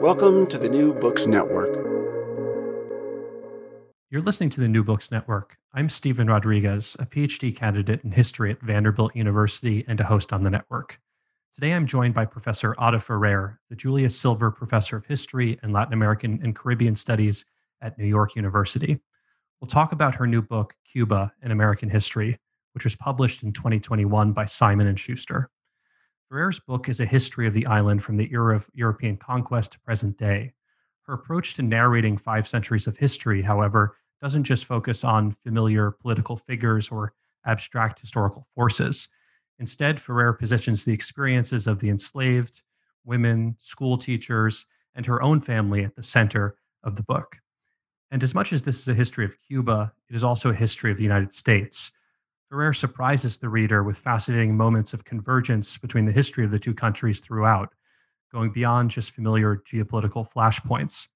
Welcome to the New Books Network. You're listening to the New Books Network. I'm Stephen Rodriguez, a PhD candidate in history at Vanderbilt University and a host on the network. Today I'm joined by Professor Ada Ferrer, the Julius Silver Professor of History and Latin American and Caribbean Studies at New York University. We'll talk about her new book, Cuba An American History, which was published in 2021 by Simon and Schuster. Ferrer's book is a history of the island from the era of European conquest to present day. Her approach to narrating five centuries of history, however, doesn't just focus on familiar political figures or abstract historical forces. Instead, Ferrer positions the experiences of the enslaved, women, school teachers, and her own family at the center of the book. And as much as this is a history of Cuba, it is also a history of the United States, Ferrer surprises the reader with fascinating moments of convergence between the history of the two countries throughout, going beyond just familiar geopolitical flashpoints.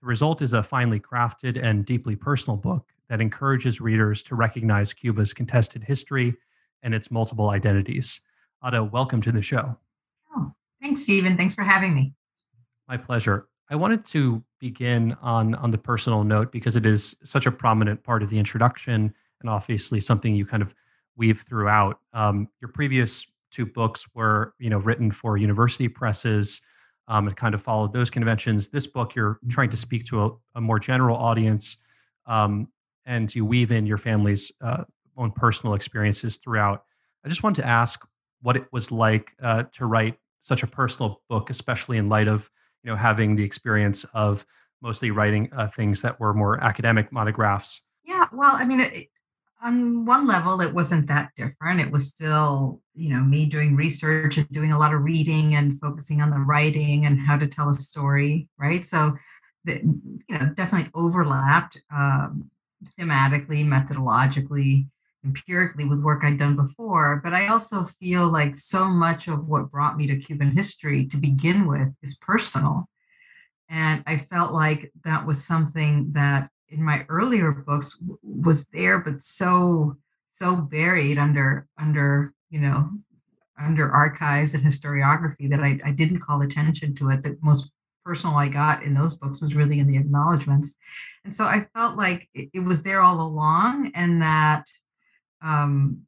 The result is a finely crafted and deeply personal book that encourages readers to recognize Cuba's contested history and its multiple identities. Ada, welcome to the show. Oh, thanks, Stephen. Thanks for having me. My pleasure. I wanted to begin on, on the personal note because it is such a prominent part of the introduction and obviously something you kind of weave throughout. Um, your previous two books were, you know, written for university presses um, and kind of followed those conventions. This book, you're trying to speak to a, a more general audience, um, and you weave in your family's uh, own personal experiences throughout. I just wanted to ask what it was like uh, to write such a personal book, especially in light of you know having the experience of mostly writing uh, things that were more academic monographs. Yeah, well, I mean, it, on one level it wasn't that different. It was still you know me doing research and doing a lot of reading and focusing on the writing and how to tell a story right? So the, you know definitely overlapped um, thematically methodologically empirically with work i'd done before. But i also feel like so much of what brought me to cuban history to begin with is personal. And i felt like that was something that in my earlier books was there but so so buried under under you know under archives and historiography that I, I didn't call attention to it. The most personal i got in those books was really in the acknowledgments. And so i felt like it, it was there all along and that um,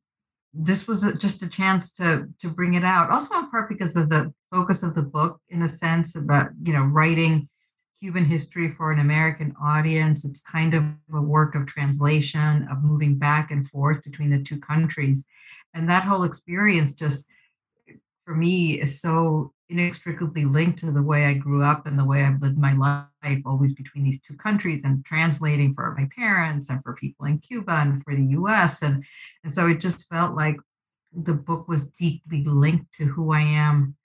this was a, just a chance to to bring it out. Also in part because of the focus of the book in a sense about you know writing Cuban history for an American audience. It's kind of a work of translation, of moving back and forth between the two countries. And that whole experience just, for me, is so inextricably linked to the way I grew up and the way I've lived my life, always between these two countries and translating for my parents and for people in Cuba and for the US. And, and so it just felt like the book was deeply linked to who I am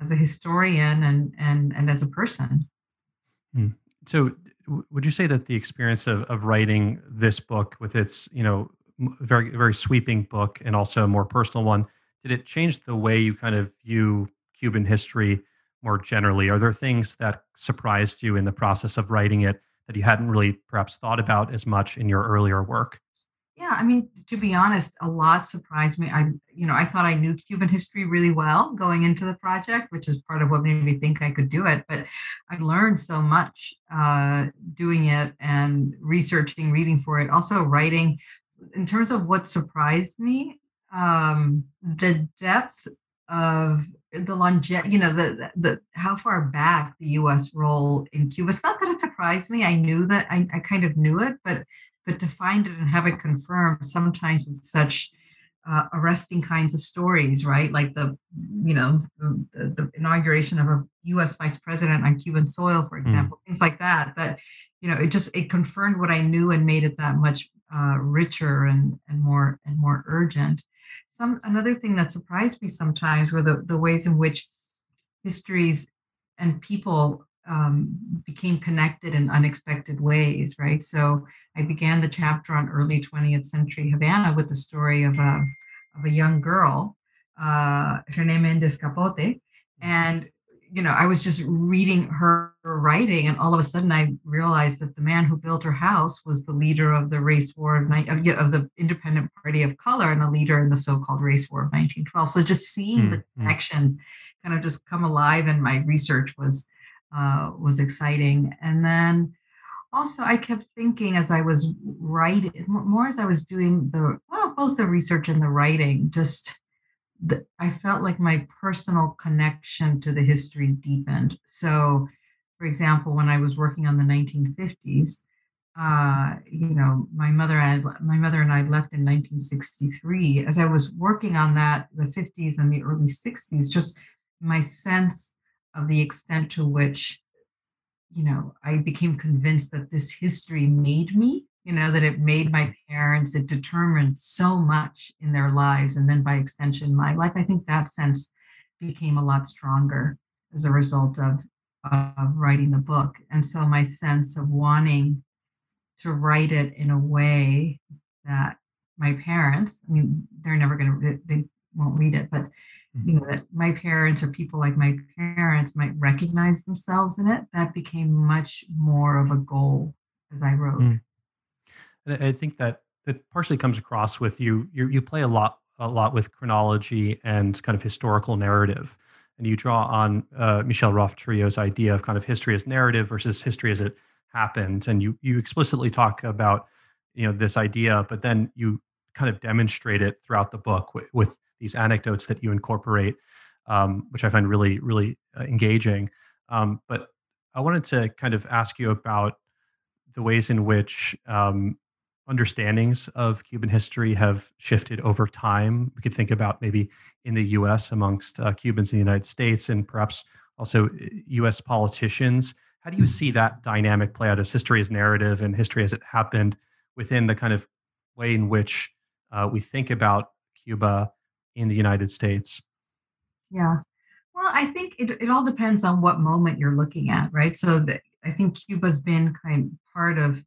as a historian and, and, and as a person. Hmm. So, would you say that the experience of, of writing this book with its, you know, very very sweeping book and also a more personal one, did it change the way you kind of view Cuban history more generally? Are there things that surprised you in the process of writing it that you hadn't really perhaps thought about as much in your earlier work? Yeah, I mean, to be honest, a lot surprised me. I, you know, I thought I knew Cuban history really well going into the project, which is part of what made me think I could do it. But I learned so much uh, doing it and researching, reading for it, also writing. In terms of what surprised me, um, the depth of the longevity, you know, the, the how far back the U.S. role in Cuba. It's not that it surprised me. I knew that. I, I kind of knew it, but but to find it and have it confirmed sometimes with such uh, arresting kinds of stories, right? Like the, you know, the, the, inauguration of a U.S. vice president on Cuban soil, for hmm. example, mm. things like that. That, you know, it just it confirmed what I knew and made it that much uh, richer and and more and more urgent. Some another thing that surprised me sometimes were the the ways in which histories and people um, became connected in unexpected ways, right? So I began the chapter on early 20th century Havana with the story of a, of a young girl, uh, Rene Mendez Capote. And, you know, I was just reading her writing, and all of a sudden I realized that the man who built her house was the leader of the race war of, of, of the Independent Party of Color and a leader in the so called race war of 1912. So just seeing mm-hmm. the hmm. connections kind of just come alive in my research was uh, was exciting. And then also I kept thinking as I was writing, more as I was doing the well, both the research and the writing, just the, I felt like my personal connection to the history deepened. So, for example, when I was working on the 1950s, uh, you know, my mother and I, my mother and I left in 1963. As I was working on that, the 50s and the early 60s, just my sense of the extent to which you know i became convinced that this history made me you know that it made my parents it determined so much in their lives and then by extension my life i think that sense became a lot stronger as a result of of writing the book. And so my sense of wanting to write it in a way that my parents i mean they're never going to they won't read it but you know that my parents or people like my parents might recognize themselves in it that became much more of a goal as i wrote. Mm. i think that that partially comes across with you, you you play a lot a lot with chronology and kind of historical narrative. And you draw on uh, Michel-Rolph Trouillot's idea of kind of history as narrative versus history as it happened. And you you explicitly talk about you know this idea but then you kind of demonstrate it throughout the book with, with these anecdotes that you incorporate, um, which I find really, really uh, engaging. Um, but I wanted to kind of ask you about the ways in which um, understandings of Cuban history have shifted over time. We could think about maybe in the US amongst uh, Cubans in the United States and perhaps also US uh, politicians. How do you see that dynamic play out as history as narrative and history as it happened within the kind of way in which uh, we think about Cuba in the United States? Yeah. Well, I think it, it all depends on what moment you're looking at, right? So the, I think Cuba's been kind of part of,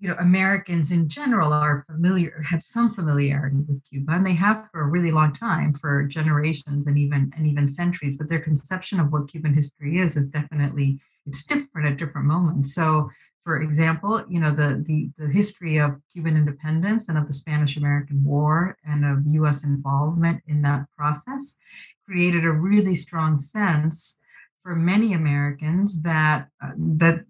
you know, Americans in general are familiar, have some familiarity with Cuba, and they have for a really long time, for generations and even and even centuries. But their conception of what Cuban history is is definitely it's different at different moments. So for example, you know, the, the, the history of Cuban independence and of the Spanish American War and of US involvement in that process created a really strong sense for many Americans that uh, that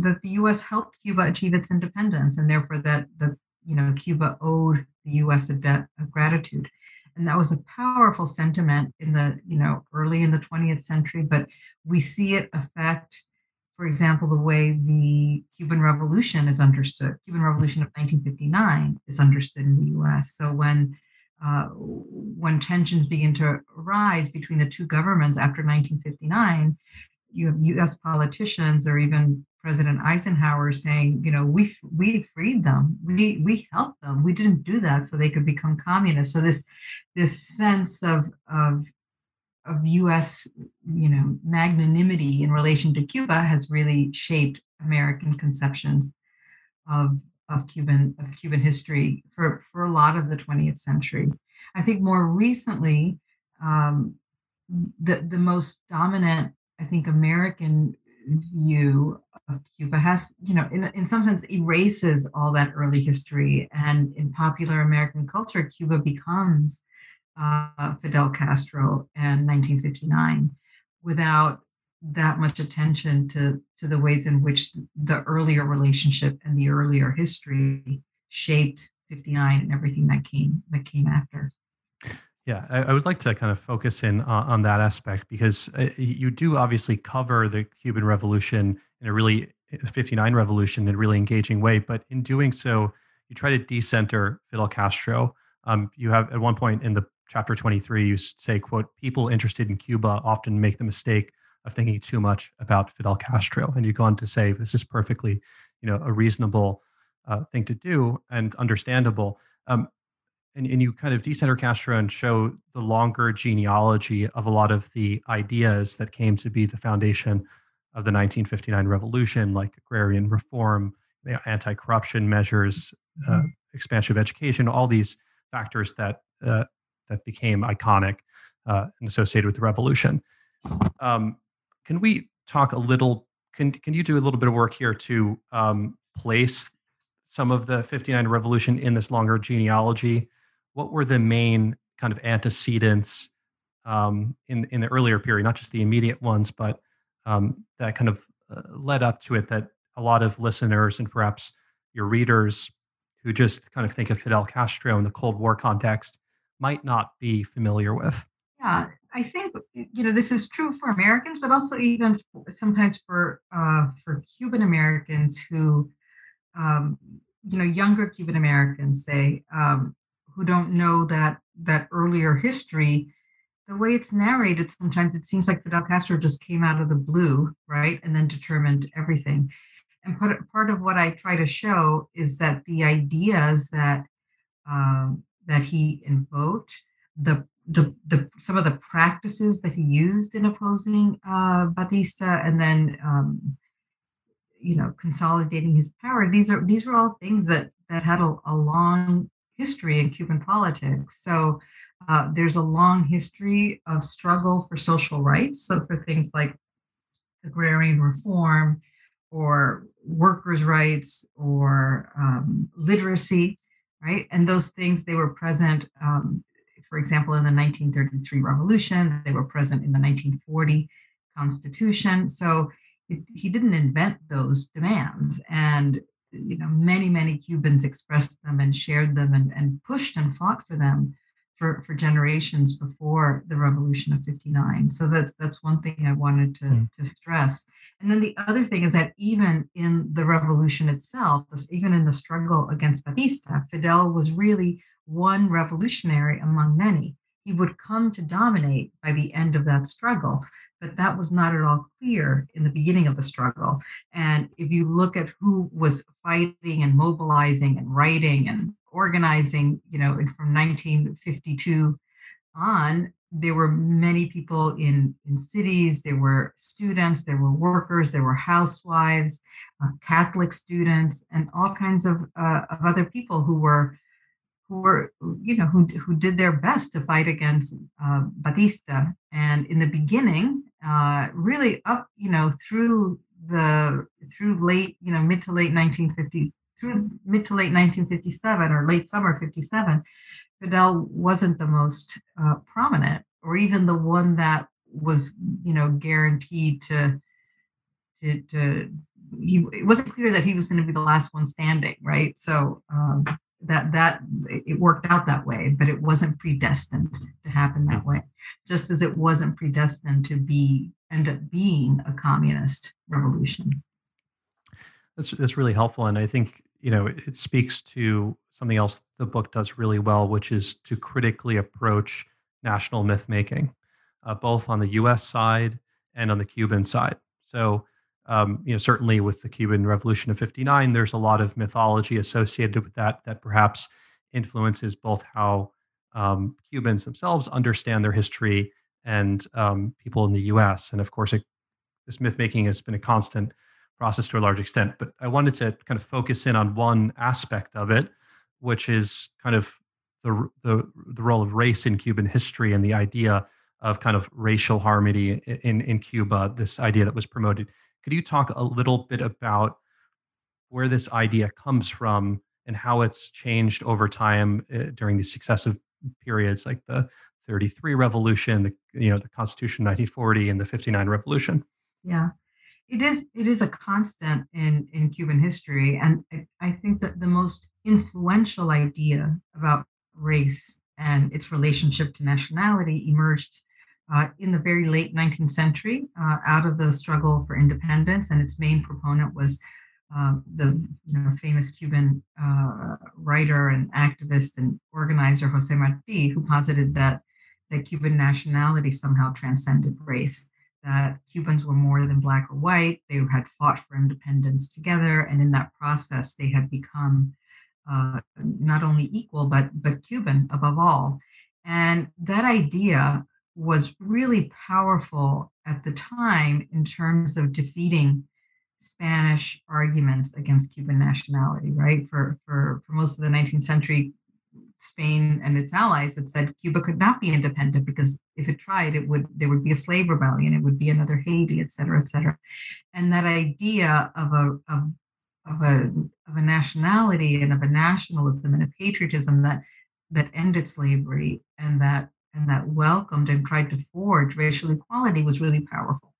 that the US helped Cuba achieve its independence and therefore that that you know Cuba owed the US a debt of gratitude. And that was a powerful sentiment in the, you know, early in the 20th century, but we see it affect for example, the way the Cuban Revolution is understood, Cuban Revolution of 1959 is understood in the U.S. So when uh, when tensions begin to rise between the two governments after 1959, you have U.S. politicians or even President Eisenhower saying, you know, we we freed them, we we helped them, we didn't do that so they could become communists. So this this sense of of of U.S. you know magnanimity in relation to Cuba has really shaped American conceptions of of Cuban of Cuban history for for a lot of the 20th century. I think more recently, um, the the most dominant I think American view of Cuba has, you know, in, in some sense erases all that early history. And in popular American culture, Cuba becomes uh, Fidel Castro and 1959 without that much attention to, to the ways in which the earlier relationship and the earlier history shaped 59 and everything that came that came after. Yeah, I, I would like to kind of focus in on, on that aspect because uh, you do obviously cover the Cuban Revolution in a really 59 revolution in a really engaging way, but in doing so, you try to decenter Fidel Castro. Um, you have at one point in the chapter 23, you say, "quote People interested in Cuba often make the mistake of thinking too much about Fidel Castro," and you go on to say, "This is perfectly, you know, a reasonable uh, thing to do and understandable." Um, and, and you kind of decenter Castro and show the longer genealogy of a lot of the ideas that came to be the foundation of the 1959 revolution, like agrarian reform, you know, anti-corruption measures, uh, mm-hmm. expansion of education, all these factors that uh, that became iconic uh, and associated with the revolution. Um, can we talk a little? Can can you do a little bit of work here to um, place some of the 59 revolution in this longer genealogy? what were the main kind of antecedents um, in in the earlier period, not just the immediate ones, but um, that kind of uh, led up to it that a lot of listeners and perhaps your readers who just kind of think of Fidel Castro in the Cold War context might not be familiar with. Yeah, I think you know this is true for Americans, but also even sometimes for uh, for Cuban Americans who, um, you know, younger Cuban Americans say, um, who don't know that that earlier history, the way it's narrated, sometimes it seems like Fidel Castro just came out of the blue, right, and then determined everything. And part, part of what I try to show is that the ideas that um, that he invoked, the, the the some of the practices that he used in opposing uh, Batista, and then um, you know consolidating his power. These are these were all things that that had a, a long history in Cuban politics. So uh, there's a long history of struggle for social rights. So for things like agrarian reform or workers' rights or um, literacy, right? And those things, they were present, um, for example, in the 1933 revolution, they were present in the 1940 constitution. So he didn't invent those demands. And you know many many cubans expressed them and shared them and, and pushed and fought for them for, for generations before the revolution of 59 so that's that's one thing i wanted to, mm. to stress and then the other thing is that even in the revolution itself even in the struggle against batista fidel was really one revolutionary among many he would come to dominate by the end of that struggle but that was not at all clear in the beginning of the struggle. And if you look at who was fighting and mobilizing and writing and organizing, you know, from 1952 on, there were many people in, in cities, there were students, there were workers, there were housewives, uh, Catholic students, and all kinds of, uh, of other people who were who were, you know, who, who did their best to fight against uh, Batista. And in the beginning, uh, really up, you know, through the through late, you know, mid to late 1950s, through mid to late 1957 or late summer 57, Fidel wasn't the most uh, prominent, or even the one that was, you know, guaranteed to to, to he it wasn't clear that he was going to be the last one standing, right? So um, that that it worked out that way, but it wasn't predestined to happen that way. Just as it wasn't predestined to be end up being a communist revolution. That's that's really helpful, and I think you know it speaks to something else the book does really well, which is to critically approach national myth making, uh, both on the U.S. side and on the Cuban side. So um, you know, certainly with the Cuban Revolution of '59, there's a lot of mythology associated with that that perhaps influences both how um, Cubans themselves understand their history and um, people in the U.S. And of course, it, this myth making has been a constant process to a large extent. But I wanted to kind of focus in on one aspect of it, which is kind of the the, the role of race in Cuban history and the idea of kind of racial harmony in in Cuba. This idea that was promoted Could you talk a little bit about where this idea comes from and how it's changed over time uh, during these successive periods, like the 33 revolution, the you know the Constitution 1940, and the 59 revolution? Yeah, it is. It is a constant in in Cuban history, and I, I think that the most influential idea about race and its relationship to nationality emerged uh, in the very late 19th century uh, out of the struggle for independence, and its main proponent was uh, the you know, famous Cuban uh, writer and activist and organizer Jose Marti, who posited that that Cuban nationality somehow transcended race, that Cubans were more than black or white, they had fought for independence together, and in that process, they had become uh, not only equal but but Cuban above all. And that idea was really powerful at the time in terms of defeating Spanish arguments against Cuban nationality, right? For for for most of the 19th century, Spain and its allies had said Cuba could not be independent because if it tried, it would there would be a slave rebellion, it would be another Haiti, et cetera, et cetera. And that idea of a of, of a of a nationality and of a nationalism and a patriotism that that ended slavery and that and that welcomed and tried to forge racial equality was really powerful,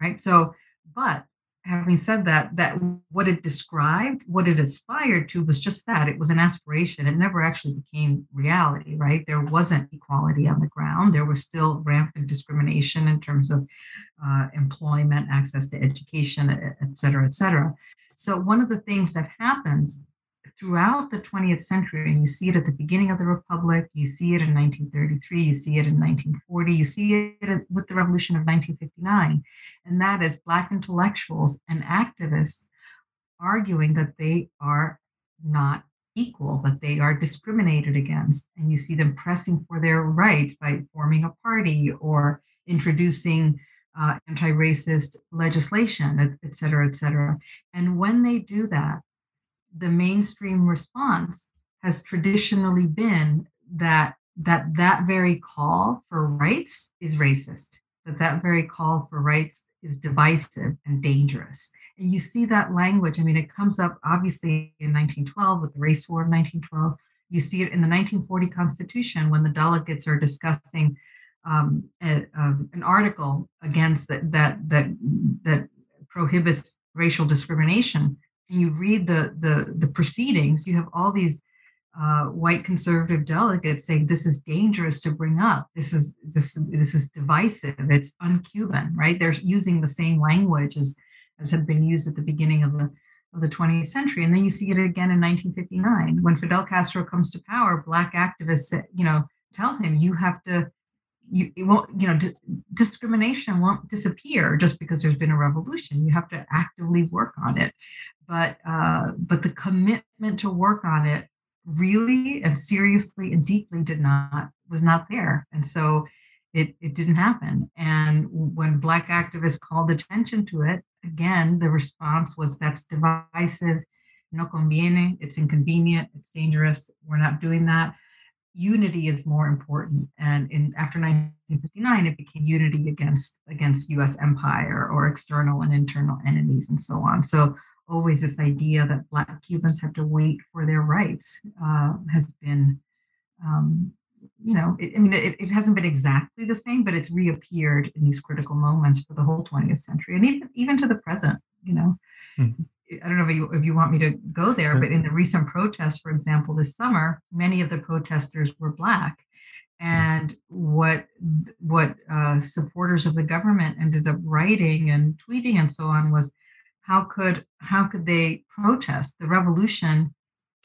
right? So, but having said that, that what it described, what it aspired to was just that. It was an aspiration. It never actually became reality, right? There wasn't equality on the ground. There was still rampant discrimination in terms of uh, employment, access to education, et cetera, et cetera. So one of the things that happens throughout the 20th century, and you see it at the beginning of the Republic, you see it in 1933, you see it in 1940, you see it with the Revolution of 1959, and that is Black intellectuals and activists arguing that they are not equal, that they are discriminated against. And you see them pressing for their rights by forming a party or introducing uh, anti racist legislation, et cetera, et cetera. And when they do that, the mainstream response has traditionally been that that that very call for rights is racist that that very call for rights is divisive and dangerous. And you see that language i mean it comes up obviously in 1912 with the race war of 1912 you see it in the 1940 constitution when the delegates are discussing um, a, um, an article against that that that that prohibits racial discrimination and you read the the the proceedings, you have all these uh, white conservative delegates saying this is dangerous to bring up. This is this this is divisive. It's un-Cuban, right? They're using the same language as as had been used at the beginning of the of the 20th century. And then you see it again in 1959 when Fidel Castro comes to power. Black activists, you know, tell him you have to you it won't you know discrimination won't disappear just because there's been a revolution you have to actively work on it but uh, but the commitment to work on it really and seriously and deeply did not was not there and so it, it didn't happen and when black activists called attention to it again the response was that's divisive no conviene it's inconvenient it's dangerous we're not doing that unity is more important. And in after 1959, it became unity against against U.S. empire or external and internal enemies and so on. So always this idea that Black Cubans have to wait for their rights uh, has been, um, you know, it, I mean, it, it, hasn't been exactly the same, but it's reappeared in these critical moments for the whole 20th century and even even to the present. You know. Mm-hmm. I don't know if you, if you want me to go there, but in the recent protests, for example, this summer, many of the protesters were Black. And what what uh, supporters of the government ended up writing and tweeting and so on was, how could how could they protest? The revolution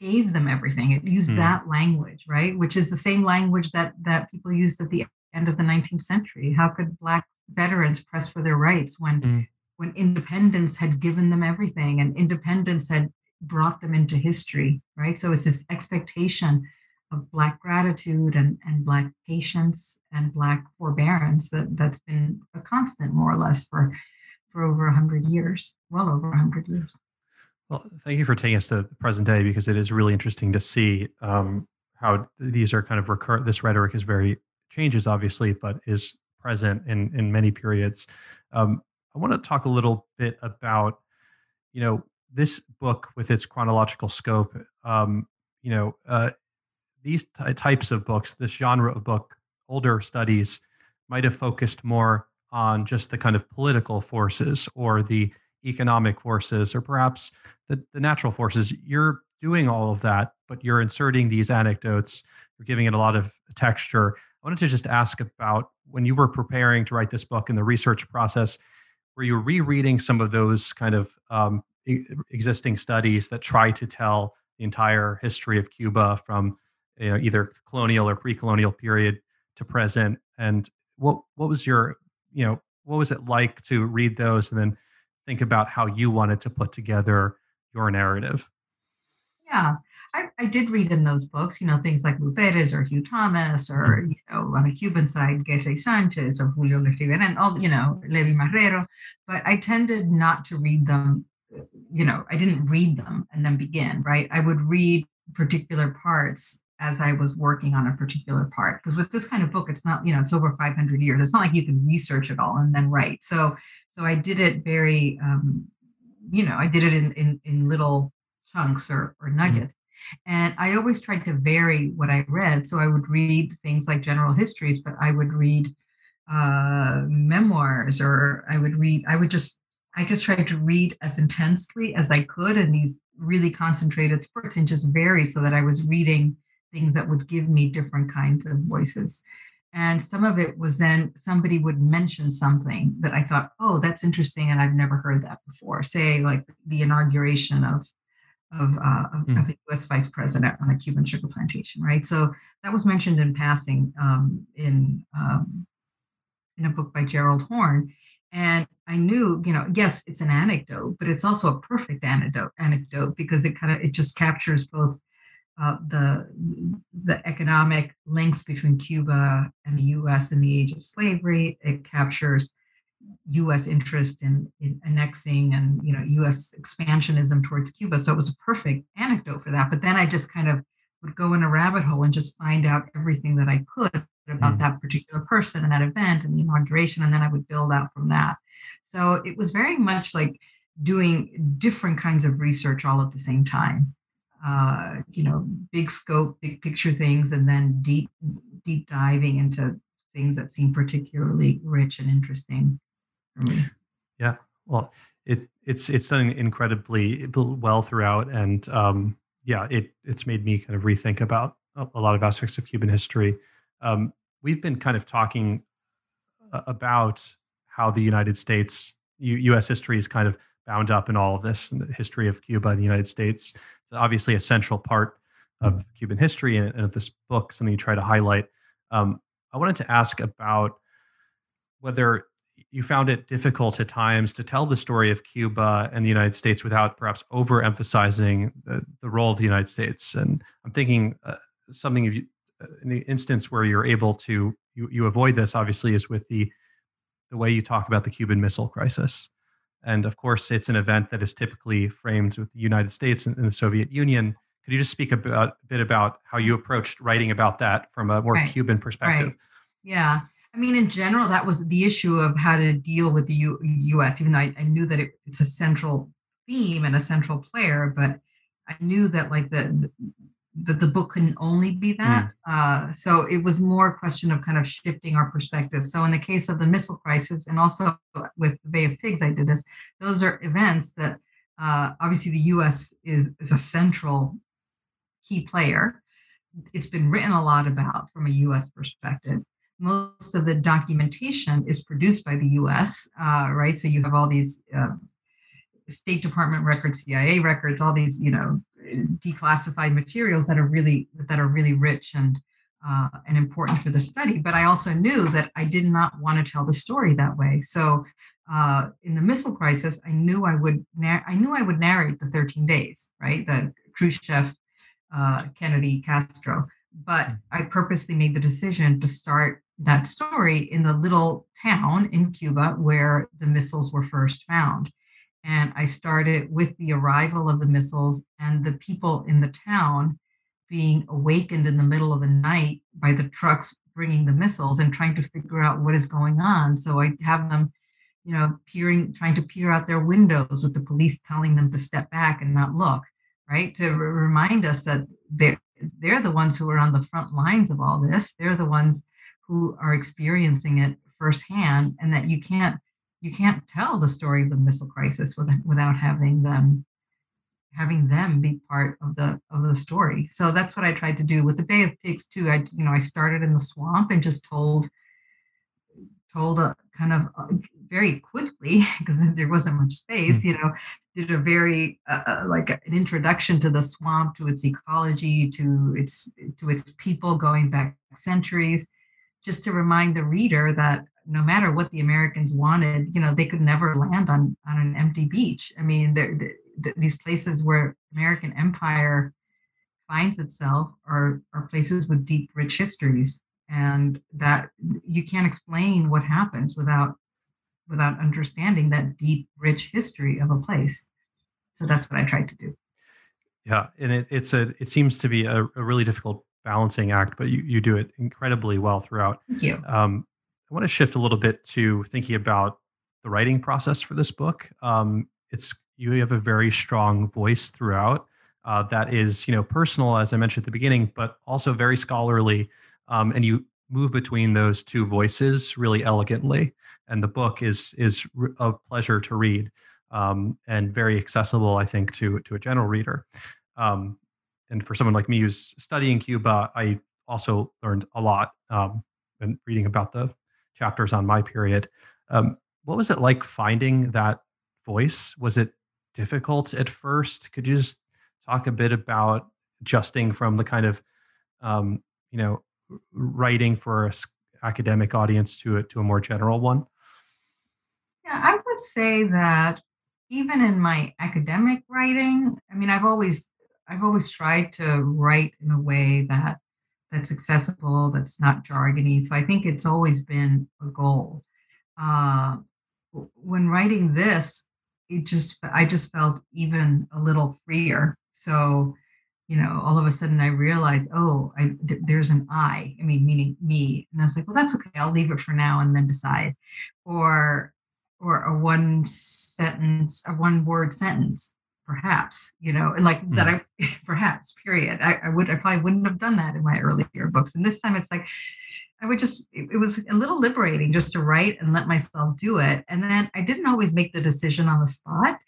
gave them everything. It used mm. that language, right, which is the same language that that people used at the end of the 19th century. How could Black veterans press for their rights when mm when independence had given them everything and independence had brought them into history, right? So it's this expectation of Black gratitude and, and Black patience and Black forbearance that, that's been a constant, more or less, for, for over 100 years, well over 100 years. Well, thank you for taking us to the present day because it is really interesting to see um, how these are kind of recur. This rhetoric is very changes, obviously, but is present in in many periods. Um, I want to talk a little bit about, you know, this book with its chronological scope. Um, you know, uh, these t- types of books, this genre of book, older studies might have focused more on just the kind of political forces or the economic forces or perhaps the, the natural forces. You're doing all of that, but you're inserting these anecdotes, you're giving it a lot of texture. I wanted to just ask about when you were preparing to write this book in the research process, were you rereading some of those kind of um, existing studies that try to tell the entire history of Cuba from you know either colonial or pre-colonial period to present? And what what was your you know what was it like to read those and then think about how you wanted to put together your narrative? Yeah, I, I did read in those books, you know, things like Lou Perez or Hugh Thomas, or mm-hmm. you know, on the Cuban side, Guerra y Sanchez or Julio Rivera, and all, you know, Levi Marrero. But I tended not to read them. You know, I didn't read them and then begin. Right, I would read particular parts as I was working on a particular part. Because with this kind of book, it's not, you know, it's over 500 years. It's not like you can research it all and then write. So, so I did it very, um, you know, I did it in in, in little chunks or, or mm-hmm. nuggets. Mm-hmm. And I always tried to vary what I read. So I would read things like general histories, but I would read uh, memoirs or I would read, I would just, I just tried to read as intensely as I could in these really concentrated spurts and just vary so that I was reading things that would give me different kinds of voices. And some of it was then somebody would mention something that I thought, oh, that's interesting. And I've never heard that before. Say, like the inauguration of of, uh, mm. of, a U.S. vice president on a Cuban sugar plantation, right? So that was mentioned in passing um, in um, in a book by Gerald Horne, and I knew, you know, yes, it's an anecdote, but it's also a perfect anecdote anecdote because it kind of it just captures both uh, the the economic links between Cuba and the U.S. in the age of slavery. It captures U.S. interest in, in annexing and you know U.S. expansionism towards Cuba. So it was a perfect anecdote for that. But then I just kind of would go in a rabbit hole and just find out everything that I could about mm. that particular person and that event and the inauguration, and then I would build out from that. So it was very much like doing different kinds of research all at the same time. Uh, you know, big scope, big picture things, and then deep, deep diving into things that seem particularly rich and interesting for me. Yeah, well, it it's it's done incredibly well throughout, and um, yeah, it it's made me kind of rethink about a, lot of aspects of Cuban history. Um, we've been kind of talking about how the United States, U, U.S. history is kind of bound up in all of this, in the history of Cuba and the United States. It's obviously a central part of Cuban history and, and of this book, something you try to highlight. Um, I wanted to ask about whether you found it difficult at times to tell the story of Cuba and the United States without perhaps overemphasizing the, the role of the United States. And I'm thinking uh, something if you, uh, in the instance where you're able to you, you avoid this obviously is with the the way you talk about the Cuban Missile Crisis. And of course, it's an event that is typically framed with the United States and, and the Soviet Union. Could you just speak about, a bit about how you approached writing about that from a more right. Cuban perspective? Right. Yeah. I mean, in general, that was the issue of how to deal with the U- U.S. Even though I, I knew that it, it's a central theme and a central player, but I knew that like the that the book couldn't only be that. Mm. Uh, so it was more a question of kind of shifting our perspective. So in the case of the missile crisis, and also with the Bay of Pigs, I did this. Those are events that uh, obviously the U.S. is is a central key player. It's been written a lot about from a U.S. perspective most of the documentation is produced by the US, uh, right? So you have all these uh, State Department records, CIA records, all these, you know, declassified materials that are really that are really rich and uh, and important for the study. But I also knew that I did not want to tell the story that way. So uh, in the missile crisis, I knew I would nar- I knew I would narrate the 13 days, right? The Khrushchev, uh, Kennedy, Castro. But hmm. I purposely made the decision to start that story in the little town in Cuba where the missiles were first found. And I started with the arrival of the missiles and the people in the town being awakened in the middle of the night by the trucks bringing the missiles and trying to figure out what is going on. So I have them, you know, peering, trying to peer out their windows with the police telling them to step back and not look, right? To remind us that they're, they're the ones who are on the front lines of all this. They're the ones who are experiencing it firsthand, and that you can't you can't tell the story of the missile crisis without, having them having them be part of the of the story. So that's what I tried to do with the Bay of Pigs too. I you know I started in the swamp and just told told a kind of uh, very quickly because there wasn't much space. Hmm. You know, did a very uh, uh, like an introduction to the swamp, to its ecology, to its to its people going back centuries, just to remind the reader that no matter what the Americans wanted, you know, they could never land on on an empty beach. I mean, the, these places where American empire finds itself are are places with deep, rich histories, and that you can't explain what happens without without understanding that deep, rich history of a place. So that's what I tried to do. Yeah, and it, it's a it seems to be a, a, really difficult balancing act, but you you do it incredibly well throughout. Thank you. Um, I want to shift a little bit to thinking about the writing process for this book. Um, it's you have a very strong voice throughout uh, that is you know personal, as I mentioned at the beginning, but also very scholarly, um, and you move between those two voices really elegantly. And the book is is a pleasure to read um, and very accessible, I think, to to a general reader. Um, and for someone like me who's studying Cuba, I also learned a lot um, and reading about the chapters on my period. Um, what was it like finding that voice? Was it difficult at first? Could you just talk a bit about adjusting from the kind of um, you know writing for a academic audience to a, to a more general one? Yeah, I would say that even in my academic writing, I mean, I've always I've always tried to write in a way that that's accessible, that's not jargony. So I think it's always been a goal. Uh, when writing this, it just I just felt even a little freer. So, you know, all of a sudden I realized, oh, I, th- there's an I. I mean, meaning me, and I was like, well, that's okay. I'll leave it for now and then decide. Or, or a one sentence, a one word sentence perhaps you know like mm. that i perhaps period I, I, would i probably wouldn't have done that in my earlier books and this time it's like i would just it, it, was a little liberating just to write and let myself do it and then i didn't always make the decision on the spot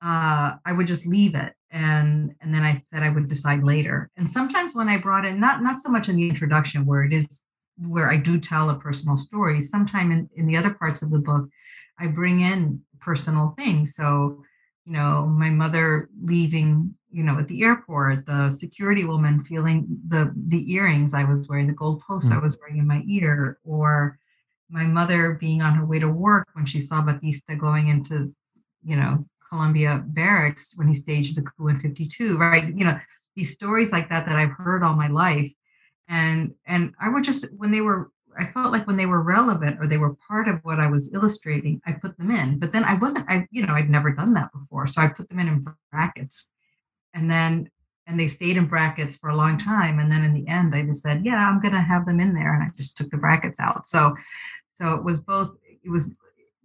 uh, i would just leave it and and then i said i would decide later and sometimes when i brought in not not so much in the introduction where it is where i do tell a personal story sometime in, in the other parts of the book i bring in personal things so you know, my mother leaving, you know, at the airport, the security woman feeling the the earrings I was wearing, the gold post mm. I was wearing in my ear, or my mother being on her way to work when she saw Batista going into, you know, Columbia barracks when he staged the coup in 52, right? You know, these stories like that that I've heard all my life. And and I would just when they were I felt like when they were relevant or they were part of what I was illustrating, I put them in. But then I wasn't, I, you know, I'd never done that before. So I put them in in brackets. And then, and they stayed in brackets for a long time. And then in the end, I just said, yeah, I'm going to have them in there. And I just took the brackets out. So, so it was both, it was,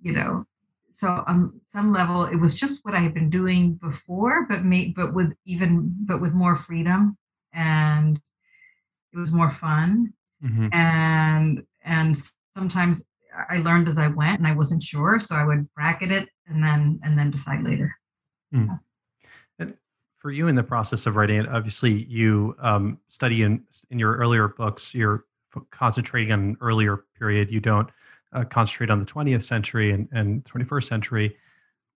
you know, so on some level, it was just what I had been doing before, but me, but with even, but with more freedom and it was more fun Mm-hmm. And and sometimes I learned as I went and I wasn't sure. So I would bracket it and then and then decide later. Mm. For you in the process of writing it, obviously you um, study in in your earlier books, you're concentrating on an earlier period. You don't uh, concentrate on the 20th century and, and 21st century.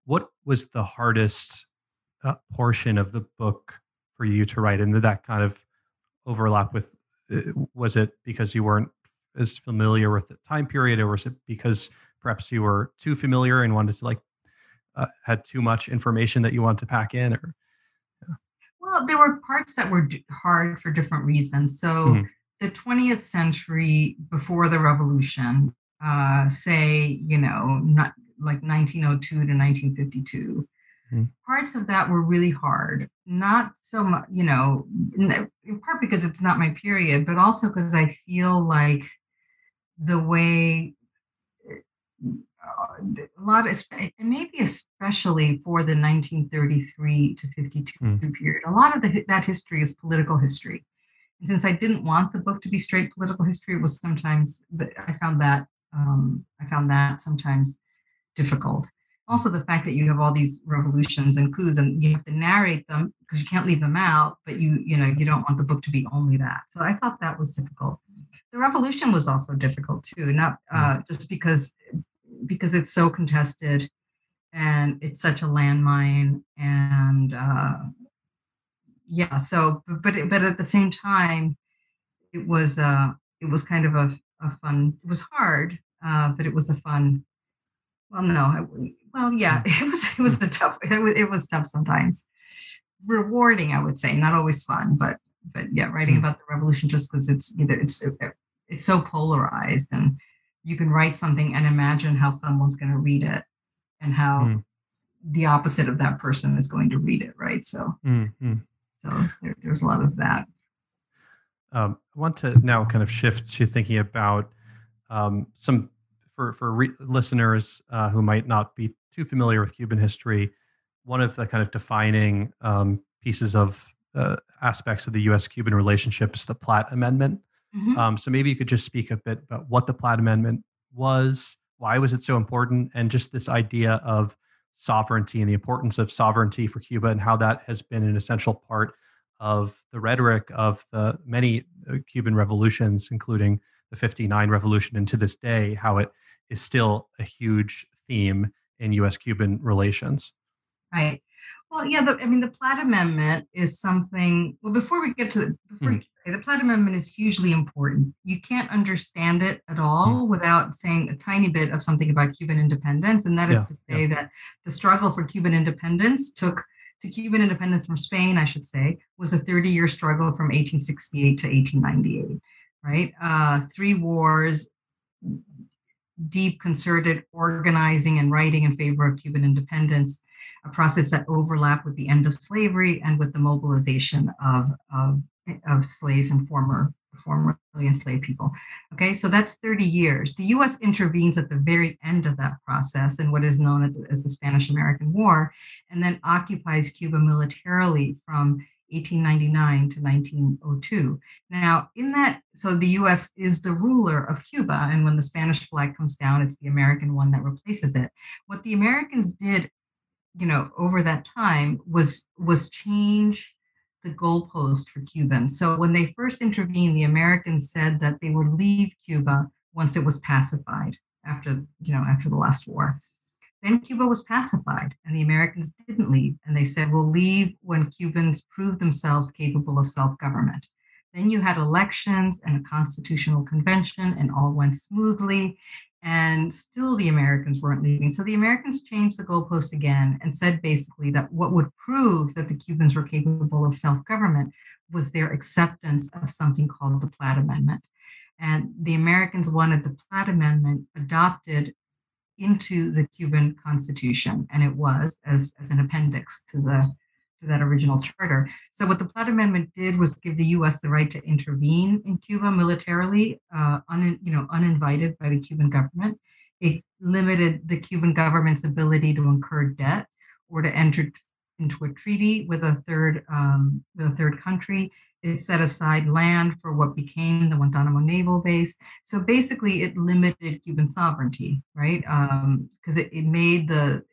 What was the hardest uh, portion of the book for you to write? And did that kind of overlap with was it because you weren't as familiar with the time period or was it because perhaps you were too familiar and wanted to like uh, had too much information that you wanted to pack in or yeah. well there were parts that were hard for different reasons so mm-hmm. the 20th century before the revolution uh, say you know not like 1902 to 1952 Mm-hmm. Parts of that were really hard, not so much, you know, in part because it's not my period, but also because I feel like the way a lot of, and maybe especially for the 1933 to 52 mm. period, a lot of the, that history is political history. And since I didn't want the book to be straight political history, it was sometimes I found that um, I found that sometimes difficult. Also, the fact that you have all these revolutions and coups, and you have to narrate them because you can't leave them out, but you you know you don't want the book to be only that. So I thought that was difficult. The revolution was also difficult too, not uh, just because because it's so contested and it's such a landmine and uh, yeah so but it, but at the same time it was uh it was kind of a, a fun it was hard uh but it was a fun well no i well yeah it was it was a tough it was, it was tough sometimes rewarding i would say not always fun but but yeah writing mm. about the revolution just because it's either it's it's so polarized and you can write something and imagine how someone's going to read it and how mm. the opposite of that person is going to read it right so mm-hmm. so there, there's a lot of that um, i want to now kind of shift to thinking about um, some for for re- listeners uh, who might not be too familiar with cuban history one of the kind of defining um, pieces of uh, aspects of the us cuban relationship is the platt amendment Mm-hmm. Um, so maybe you could just speak a bit about what the Platt Amendment was, why was it so important, and just this idea of sovereignty and the importance of sovereignty for Cuba and how that has been an essential part of the rhetoric of the many uh, Cuban revolutions, including the 59 revolution, and to this day, how it is still a huge theme in US Cuban relations. Right. Well, yeah, the, I mean, the Platt Amendment is something. Well, before we get to the, before mm. okay, the Platt Amendment is hugely important. You can't understand it at all mm. without saying a tiny bit of something about Cuban independence, and that is yeah, to say yeah. that the struggle for Cuban independence took to Cuban independence from Spain, I should say, was a 30-year struggle from 1868 to 1898. Right, uh, three wars, deep concerted organizing and writing in favor of Cuban independence a process that overlapped with the end of slavery and with the mobilization of, of, of slaves and former formerly enslaved people. Okay, so that's 30 years. The US intervenes at the very end of that process in what is known as the Spanish American War, and then occupies Cuba militarily from 1899 to 1902. Now, in that, so the US is the ruler of Cuba, and when the Spanish flag comes down, it's the American one that replaces it. What the Americans did you know over that time was was change the goalpost for Cubans. So when they first intervened, the Americans said that they would leave Cuba once it was pacified after you know after the last war. Then Cuba was pacified, and the Americans didn't leave, and they said we'll leave when Cubans prove themselves capable of self-government. Then you had elections and a constitutional convention, and all went smoothly and still the Americans weren't leaving. So the Americans changed the goalpost again and said basically that what would prove that the Cubans were capable of self government was their acceptance of something called the Platt Amendment. And the Americans wanted the Platt Amendment adopted into the Cuban Constitution, and it was as, as an appendix to the to that original charter. So what the Platt Amendment did was give the U.S. the right to intervene in Cuba militarily, uh, un, you know, uninvited by the Cuban government. It limited the Cuban government's ability to incur debt or to enter into a treaty with a third um, with a third country. It set aside land for what became the Guantanamo Naval Base. So basically, it limited Cuban sovereignty, right? Because um, it, it made the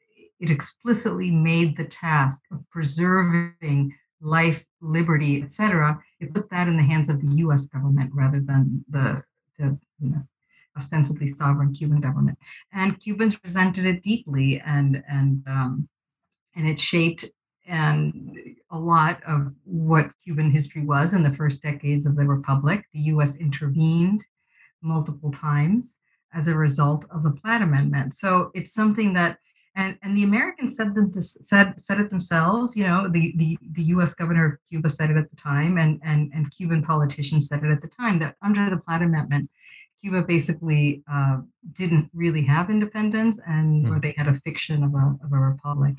it explicitly made the task of preserving life, liberty, etc. It put that in the hands of the U.S. government rather than the, the you know, ostensibly sovereign Cuban government. And Cubans resented it deeply, and and um, and it shaped and a lot of what Cuban history was in the first decades of the republic. The U.S. intervened multiple times as a result of the Platt Amendment. So it's something that and and the Americans said them this, said said it themselves. You know, the the the U.S. governor of Cuba said it at the time, and and and Cuban politicians said it at the time that under the Platt Amendment, Cuba basically uh, didn't really have independence, and or hmm. they had a fiction of a of a republic,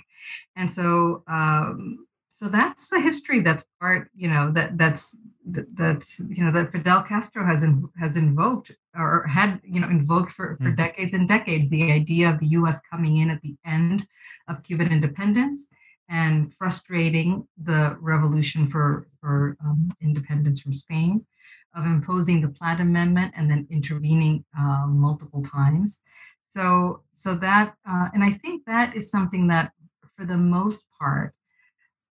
and so. Um, so that's the history that's part you know that that's that's you know that fidel castro has in, has invoked or had you know invoked for, for mm. decades and decades the idea of the U.S. coming in at the end of Cuban independence and frustrating the revolution for for um, independence from Spain, of imposing the Platt Amendment and then intervening uh, multiple times. So so that uh, and I think that is something that for the most part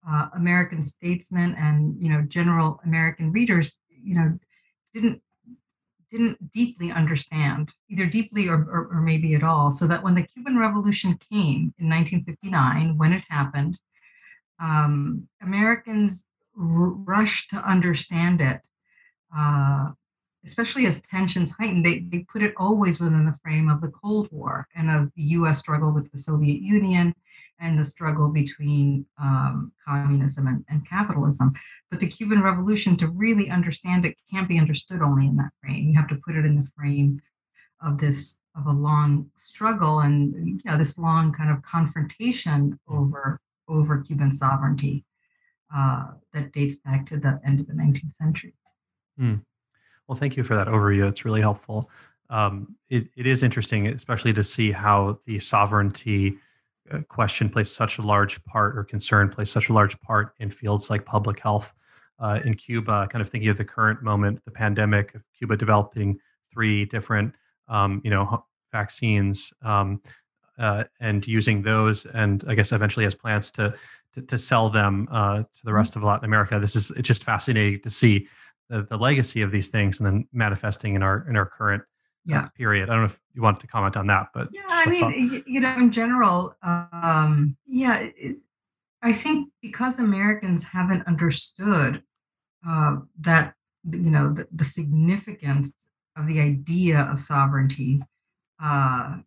uh, American statesmen and you know general American readers you know didn't didn't deeply understand either deeply or, or, or, maybe at all so that when the cuban revolution came in 1959 when it happened um, americans r- rushed to understand it uh, especially as tensions heightened they, they put it always within the frame of the cold war and of the us struggle with the soviet union and the struggle between um, communism and, and, capitalism. But the Cuban Revolution, to really understand it, can't be understood only in that frame. You have to put it in the frame of this of a long struggle and you know, this long kind of confrontation over over Cuban sovereignty uh, that dates back to the end of the 19th century. Mm. Well, thank you for that overview. It's really helpful. Um, it, it is interesting, especially to see how the sovereignty question plays such a large part or concern plays such a large part in fields like public health uh, in Cuba, kind of thinking of the current moment, the pandemic of Cuba developing three different, um, you know, vaccines um, uh, and using those, and I guess eventually has plans to to, to sell them uh, to the mm-hmm. rest of Latin America. This is it's just fascinating to see the, the legacy of these things and then manifesting in our in our current yeah. period. I don't know if you want to comment on that, but yeah, I mean, you know, in general, um, yeah, it, I think because Americans haven't understood uh, that, you know, the, the, significance of the idea of sovereignty uh,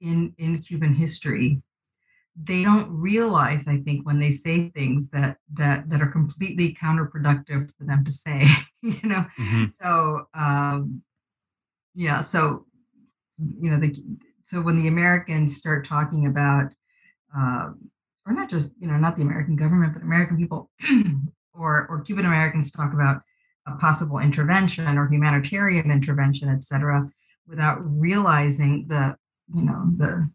in in Cuban history, they don't realize, I think, when they say things that that that are completely counterproductive for them to say. you know, mm-hmm. so um, yeah so you know the so when the americans start talking about uh, or not just you know not the american government but american people or or cuban americans talk about a possible intervention or humanitarian intervention et cetera without realizing the you know the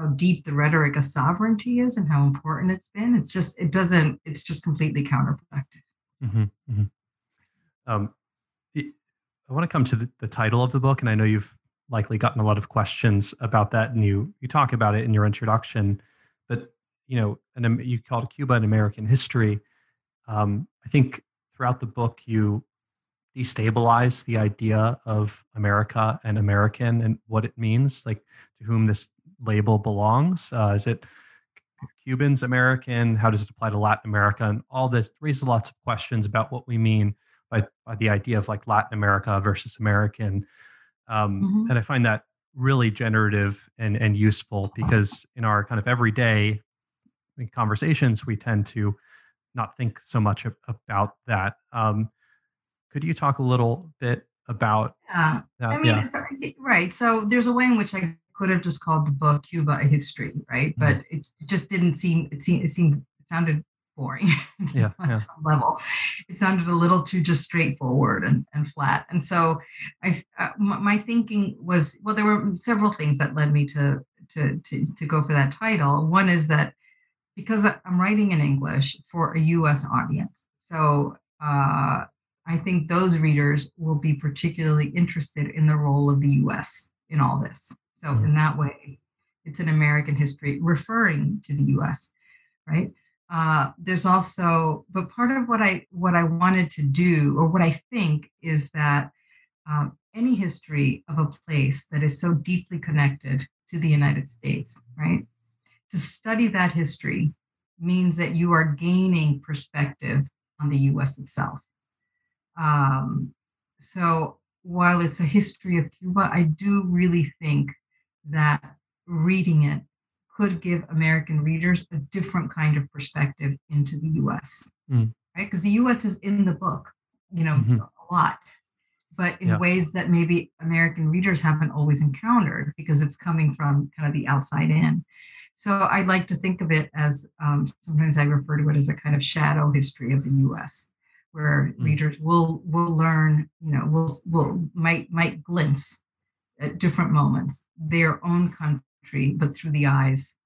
how deep the rhetoric of sovereignty is and how important it's been it's just it doesn't it's just completely counterproductive mm-hmm, mm-hmm. Um, I want to come to the, the title of the book, and I know you've likely gotten a lot of questions about that, and you you talk about it in your introduction. But you know, and you called Cuba an American history. Um, I think throughout the book you destabilize the idea of America and American and what it means, like to whom this label belongs. Uh, is it Cubans American? How does it apply to Latin America? And all this raises lots of questions about what we mean by, by the idea of like Latin America versus American. Um, mm-hmm. And I find that really generative and, and useful because in our kind of everyday conversations, we tend to not think so much about that. Um, could you talk a little bit about yeah. That? I mean, yeah. right. So there's a way in which I could have just called the book Cuba a history, right? Mm-hmm. But it just didn't seem it seemed it seemed it sounded boring yeah, on yeah. some level. It sounded a little too just straightforward and, and flat. And so I, uh, my thinking was, well, there were several things that led me to, to, to, to go for that title. One is that because I'm writing in English for a US audience. So uh, I think those readers will be particularly interested in the role of the US in all this. So mm-hmm. in that way, it's an American history referring to the US, right? uh, there's also but part of what i what i wanted to do or what i think is that um, any history of a place that is so deeply connected to the united states right to study that history means that you are gaining perspective on the us itself um, so while it's a history of cuba i do really think that reading it could give American readers a different kind of perspective into the US, mm. right? Because the US is in the book, you know, mm-hmm. a lot, but in yeah. ways that maybe American readers haven't always encountered because it's coming from kind of the outside in. So I like to think of it as um, sometimes I refer to it as a kind of shadow history of the US, where mm. readers will will learn, you know, will will might might glimpse at different moments their own country, but through the eyes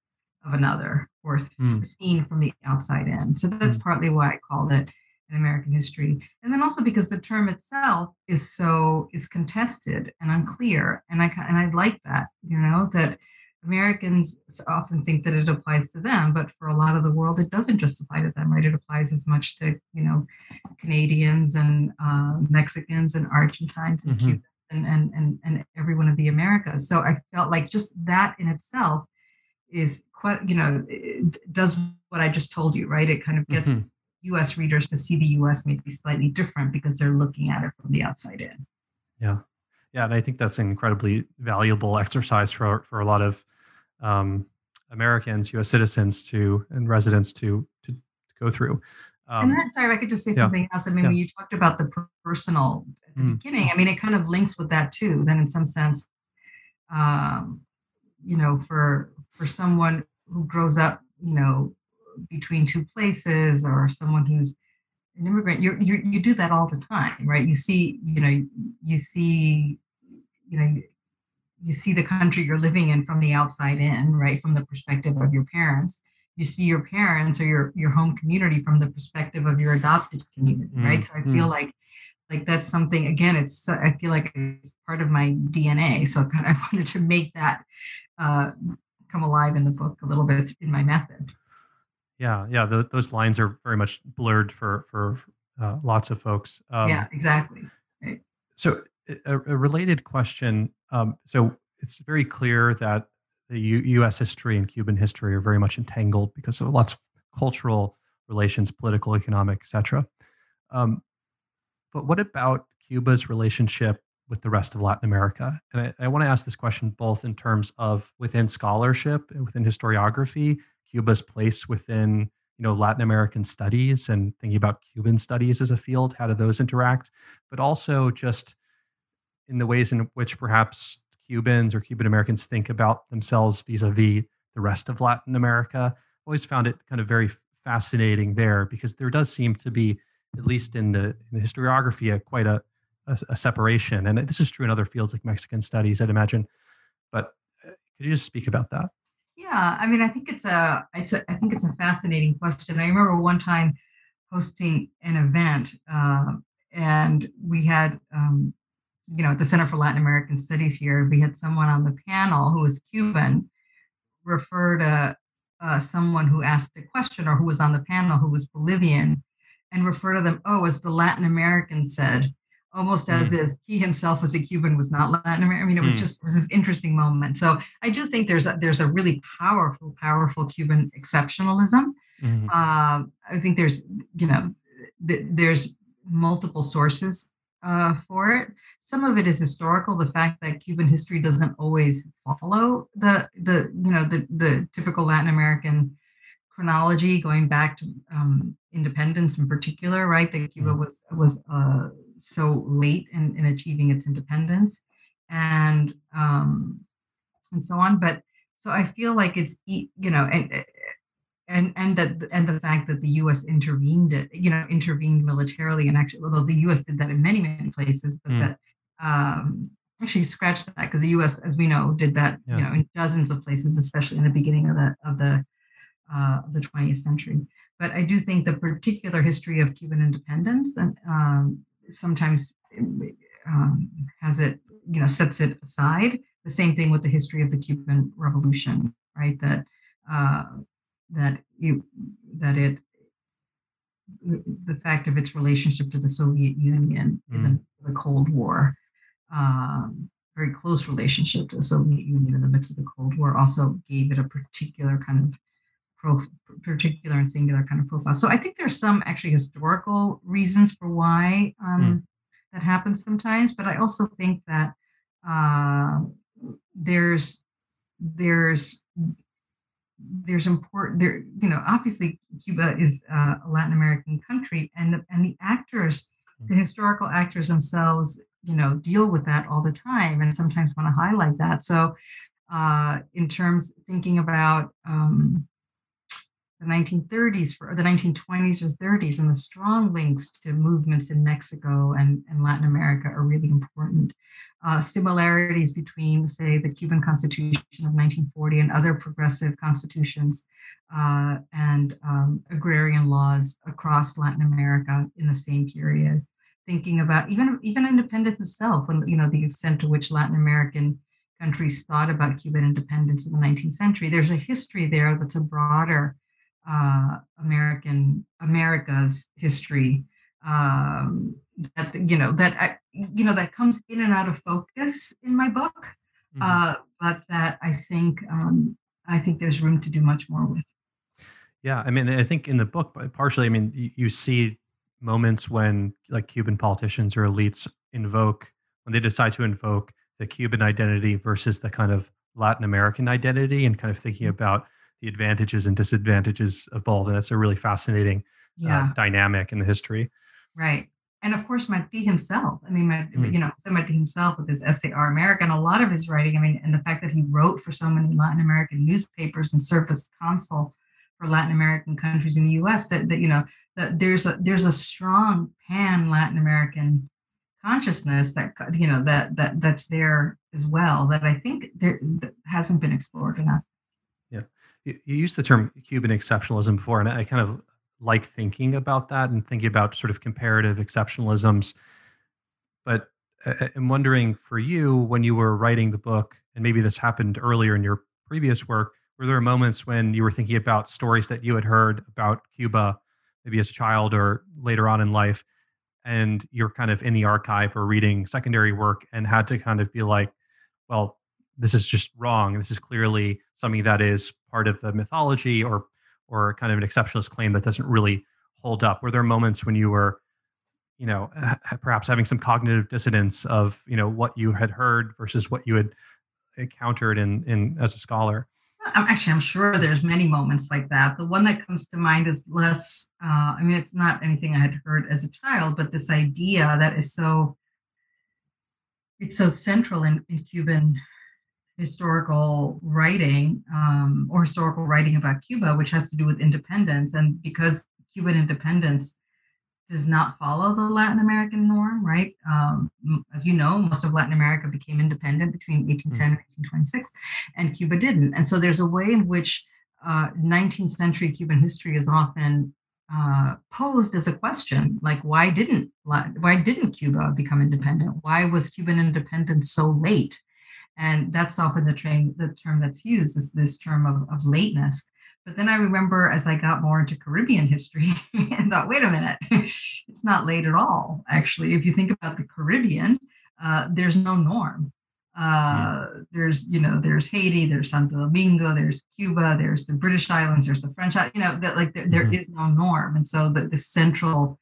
of another or mm. seen from the outside in. So that's mm. partly why I called it an American history. And then also because the term itself is so is contested and unclear. And I and I like that, you know, that Americans often think that it applies to them, but for a lot of the world, it doesn't just apply to them, right? It applies as much to, you know, Canadians and uh, Mexicans and Argentines and mm-hmm. Cubans and, and, and, and everyone of the Americas. So I felt like just that in itself is quite, you know, does what I just told you, right? It kind of gets mm-hmm. US readers to see the US maybe slightly different because they're looking at it from the outside in. Yeah. Yeah. And I think that's an incredibly valuable exercise for, for a lot of um, Americans, US citizens to, and residents to, to, to go through. Um, and then, sorry, if I could just say yeah. something else. I mean, yeah. when you talked about the personal the mm. beginning, I mean, it kind of links with that too. Then, in some sense, um, you know, for for someone who grows up, you know, between two places, or someone who's an immigrant, you you you do that all the time, right? You see, you know, you see, you know, you see the country you're living in from the outside in, right, from the perspective of your parents you see your parents or your your home community from the perspective of your adopted community mm-hmm. right so i feel mm. like like that's something again it's i feel like it's part of my dna so kind of, i wanted to make that uh, come alive in the book a little bit in my method yeah yeah those, those lines are very much blurred for for uh, lots of folks um, yeah exactly right. so a, a related question um, so it's very clear that the U- U.S. history and Cuban history are very much entangled because of lots of cultural relations, political, economic, etc. Um, but what about Cuba's relationship with the rest of Latin America? And I, I want to ask this question both in terms of within scholarship, and within historiography, Cuba's place within you know Latin American studies and thinking about Cuban studies as a field. How do those interact? But also just in the ways in which perhaps Cubans or Cuban Americans think about themselves vis-a-vis the rest of Latin America. Always found it kind of very fascinating there because there does seem to be, at least in the, in the historiography, a, quite a, a, a, separation. And this is true in other fields like Mexican studies, I'd imagine. But uh, could you just speak about that? Yeah, I mean, I think it's a, it's a, I think it's a fascinating question. I remember one time hosting an event, uh, and we had um, you know, at the Center for Latin American Studies here, we had someone on the panel who was Cuban refer to uh, someone who asked a question or who was on the panel who was Bolivian and refer to them, oh, as the Latin American said, almost as mm. if he himself as a Cuban was not Latin American. I mean, it was mm. just it was this interesting moment. So I do think there's a, there's a really powerful, powerful Cuban exceptionalism. Mm. Uh, I think there's, you know, th- there's multiple sources uh, for it. Some of it is historical. The fact that Cuban history doesn't always follow the the you know the the typical Latin American chronology, going back to um, independence in particular, right? That Cuba mm. was was uh, so late in, in achieving its independence, and um, and so on. But so I feel like it's you know and and and that and the fact that the U.S. intervened, you know, intervened militarily, and actually, although the U.S. did that in many many places, but mm. that um, actually scratch that because the U.S., as we know, did that, yeah. you know, in dozens of places, especially in the beginning of the of the uh, of the 20th century. But I do think the particular history of Cuban independence and um, sometimes um, has it, you know, sets it aside. The same thing with the history of the Cuban Revolution, right? That uh, that you that it the fact of its relationship to the Soviet Union mm. in the, mm. the, Cold War, um, very close relationship to the Soviet Union in the midst of the Cold War, also gave it a particular kind of prof- particular and singular kind of profile. So I think there's some actually historical reasons for why um, mm. that happens sometimes, but I also think that uh, there's there's there's important there you know obviously cuba is uh, a latin american country and the, and the actors the mm-hmm. historical actors themselves you know deal with that all the time and sometimes want to highlight that so uh, in terms thinking about um, the 1930s for the 1920s or 30s and the strong links to movements in Mexico and, and Latin America are really important. Uh, similarities between, say, the Cuban Constitution of 1940 and other progressive constitutions uh, and um, agrarian laws across Latin America in the same period. Thinking about even even independence itself, when you know the extent to which Latin American countries thought about Cuban independence in the 19th century. There's a history there that's a broader uh, American America's history um, that you know that I, you know that comes in and out of focus in my book, mm-hmm. uh, but that I think um, I think there's room to do much more with. Yeah, I mean, I think in the book, partially, I mean, you, you see moments when like Cuban politicians or elites invoke when they decide to invoke the Cuban identity versus the kind of Latin American identity and kind of thinking mm-hmm. about the advantages and disadvantages of both. And it's a really fascinating uh, yeah. uh, dynamic in the history. Right. And of course, Martí himself. I mean, mm. you know, Martí himself with his essay Our America and a lot of his writing. I mean, and the fact that he wrote for so many Latin American newspapers and served as consul for Latin American countries in the U.S. That, that you know that there's a there's a strong pan Latin American consciousness that you know that that that's there as well that I think there hasn't been explored enough. You, you used the term Cuban exceptionalism before, and I kind of like thinking about that and thinking about sort of comparative exceptionalisms. But uh, uh, I'm wondering for you when you were writing the book, and maybe this happened earlier in your previous work, were there moments when you were thinking about stories that you had heard about Cuba, maybe as a child or later on in life, and you're kind of in the archive or reading secondary work and had to kind of be like, well, this is just wrong. This is clearly something that is part of the mythology or or kind of an exceptionalist claim that doesn't really hold up. Were there moments when you were, you know, perhaps having some cognitive dissonance of, you know, what you had heard versus what you had encountered in in as a scholar? I'm actually, I'm sure there's many moments like that. The one that comes to mind is less. Uh, I mean, it's not anything I had heard as a child, but this idea that is so. It's so central in, in Cuban historical writing um, or historical writing about Cuba, which has to do with independence, and because Cuban independence does not follow the Latin American norm, right? Um, as you know, most of Latin America became independent between 1810 mm. and 1826, and Cuba didn't. And so there's a way in which uh, 19th century Cuban history is often uh, posed as a question, like why didn't why didn't Cuba become independent? Why was Cuban independence so late? And that's often the, train, the term that's used is this term of, of lateness. But then I remember as I got more into Caribbean history and thought, wait a minute, it's not late at all. Actually, if you think about the Caribbean, uh, there's no norm. Uh, hmm. there's, you know, there's Haiti, there's Santo Domingo, there's Cuba, there's the British Islands, there's the French, you know, that like there, there mm-hmm. is no norm. And so the, the central,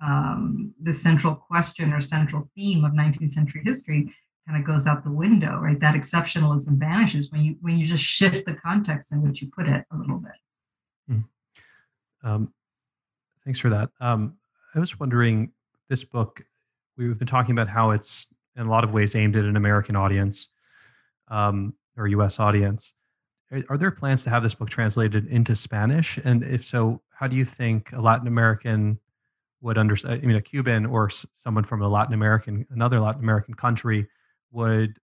um, the central question or central theme of 19th century history kind of goes out the window, right? That exceptionalism vanishes when you when you just shift the context in which you put it a little bit. Mm. Um, thanks for that. Um, I was wondering, this book, we've been talking about how it's in a lot of ways aimed at an American audience um, or U.S. audience. Are, are there plans to have this book translated into Spanish? And if so, how do you think a Latin American would understand? I mean, a Cuban or someone from a Latin American, another Latin American country would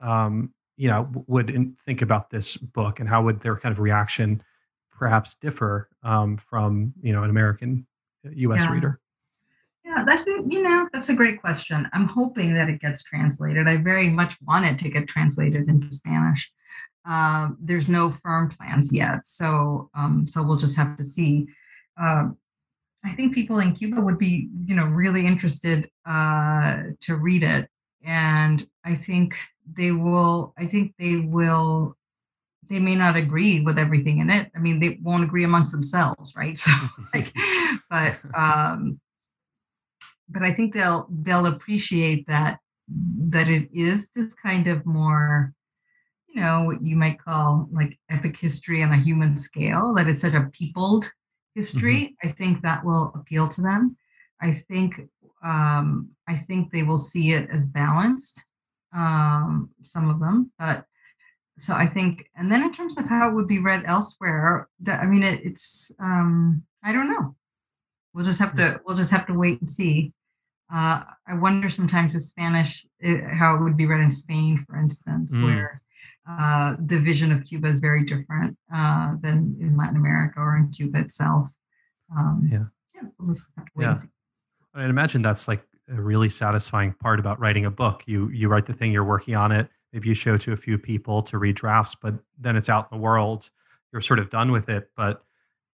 um, you know would in, think about this book and how would their kind of reaction perhaps differ um, from you know an American U.S. Uh, yeah. reader? Yeah, that you know that's a great question. I'm hoping that it gets translated. I very much wanted to get translated into Spanish. Uh, there's no firm plans yet, so um, so we'll just have to see. Uh, I think people in Cuba would be, you know, really interested uh, to read it and i think they will i think they will they may not agree with everything in it. I mean they won't agree amongst themselves right? So like but um but i think they'll they'll appreciate that that it is this kind of more you know what you might call like epic history on a human scale that it's such a peopled history. Mm-hmm. i think that will appeal to them. I think um, I think they will see it as balanced, um, some of them, but so I think, and then in terms of how it would be read elsewhere, that I mean, it, it's um, I don't know. We'll just have to we'll just have to wait and see. Uh, I wonder sometimes with Spanish it, eh, how it would be read in Spain, for instance, mm. where uh, the vision of Cuba is very different uh, than in Latin America or in Cuba itself. Um, yeah, yeah, we'll just have to wait yeah. And see. I imagine that's like a really satisfying part about writing a book. You you write the thing, you're working on it maybe you show to a few people to read drafts, but then it's out in the world. You're sort of done with it, but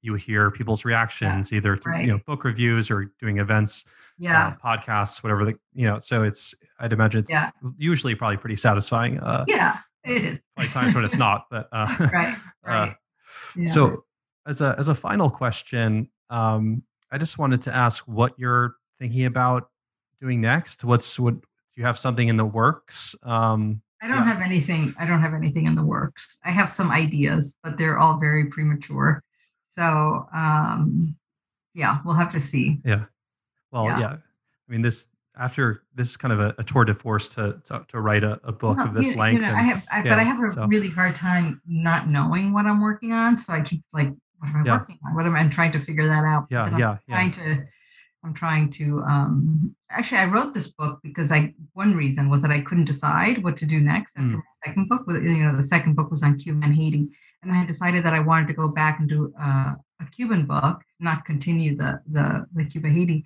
you hear people's reactions yeah, either through right. you know book reviews or doing events, yeah, uh, podcasts, whatever the you know. So it's I'd imagine it's yeah. usually probably pretty satisfying. Uh, yeah, it is. Like times when it's not, but uh, right, uh, right. Uh, yeah. So as a as a final question, um, I just wanted to ask what you're thinking about doing next. What's what do you have something in the works? Um, I don't yeah. have anything. I don't have anything in the works. I have some ideas, but they're all very premature. So um, yeah, we'll have to see. Yeah. Well, yeah. yeah. I mean, this after this is kind of a, a tour de force to to, to write a, a book well, of this you, length. You know, I have, I, yeah, but I have a so. really hard time not knowing what I'm working on. So I keep like, what am I yeah. working on? What am I I'm trying to figure that out? Yeah, yeah, trying to I'm trying to um, actually I wrote this book because I one reason was that I couldn't decide what to do next after mm. my second book. You know, the second book was on Cuba and Haiti, and I decided that I wanted to go back and do uh, a Cuban book, not continue the the, the Cuba Haiti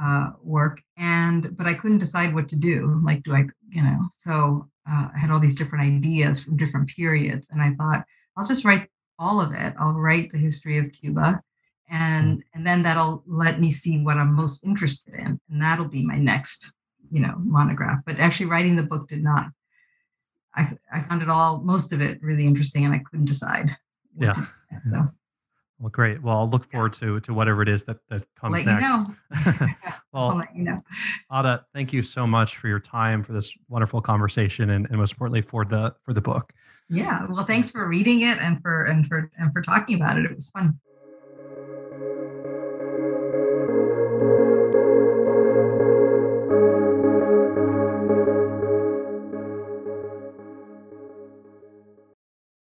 uh, work. And but I couldn't decide what to do. Like, do I, you know? So uh, I had all these different ideas from different periods, and I thought I'll just write all of it. I'll write the history of Cuba and mm. and then that'll let me see what i'm most interested in and that'll be my next you know monograph. But actually writing the book did not i i found it all most of it really interesting and i couldn't decide yeah. so. Well great. Well i'll look forward to to whatever it is that that comes let next you know. well I'll let you know. Ada thank you so much for your time for this wonderful conversation and, and most importantly for the for the book. Yeah. Well thanks for reading it and for and for and for talking about it. It was fun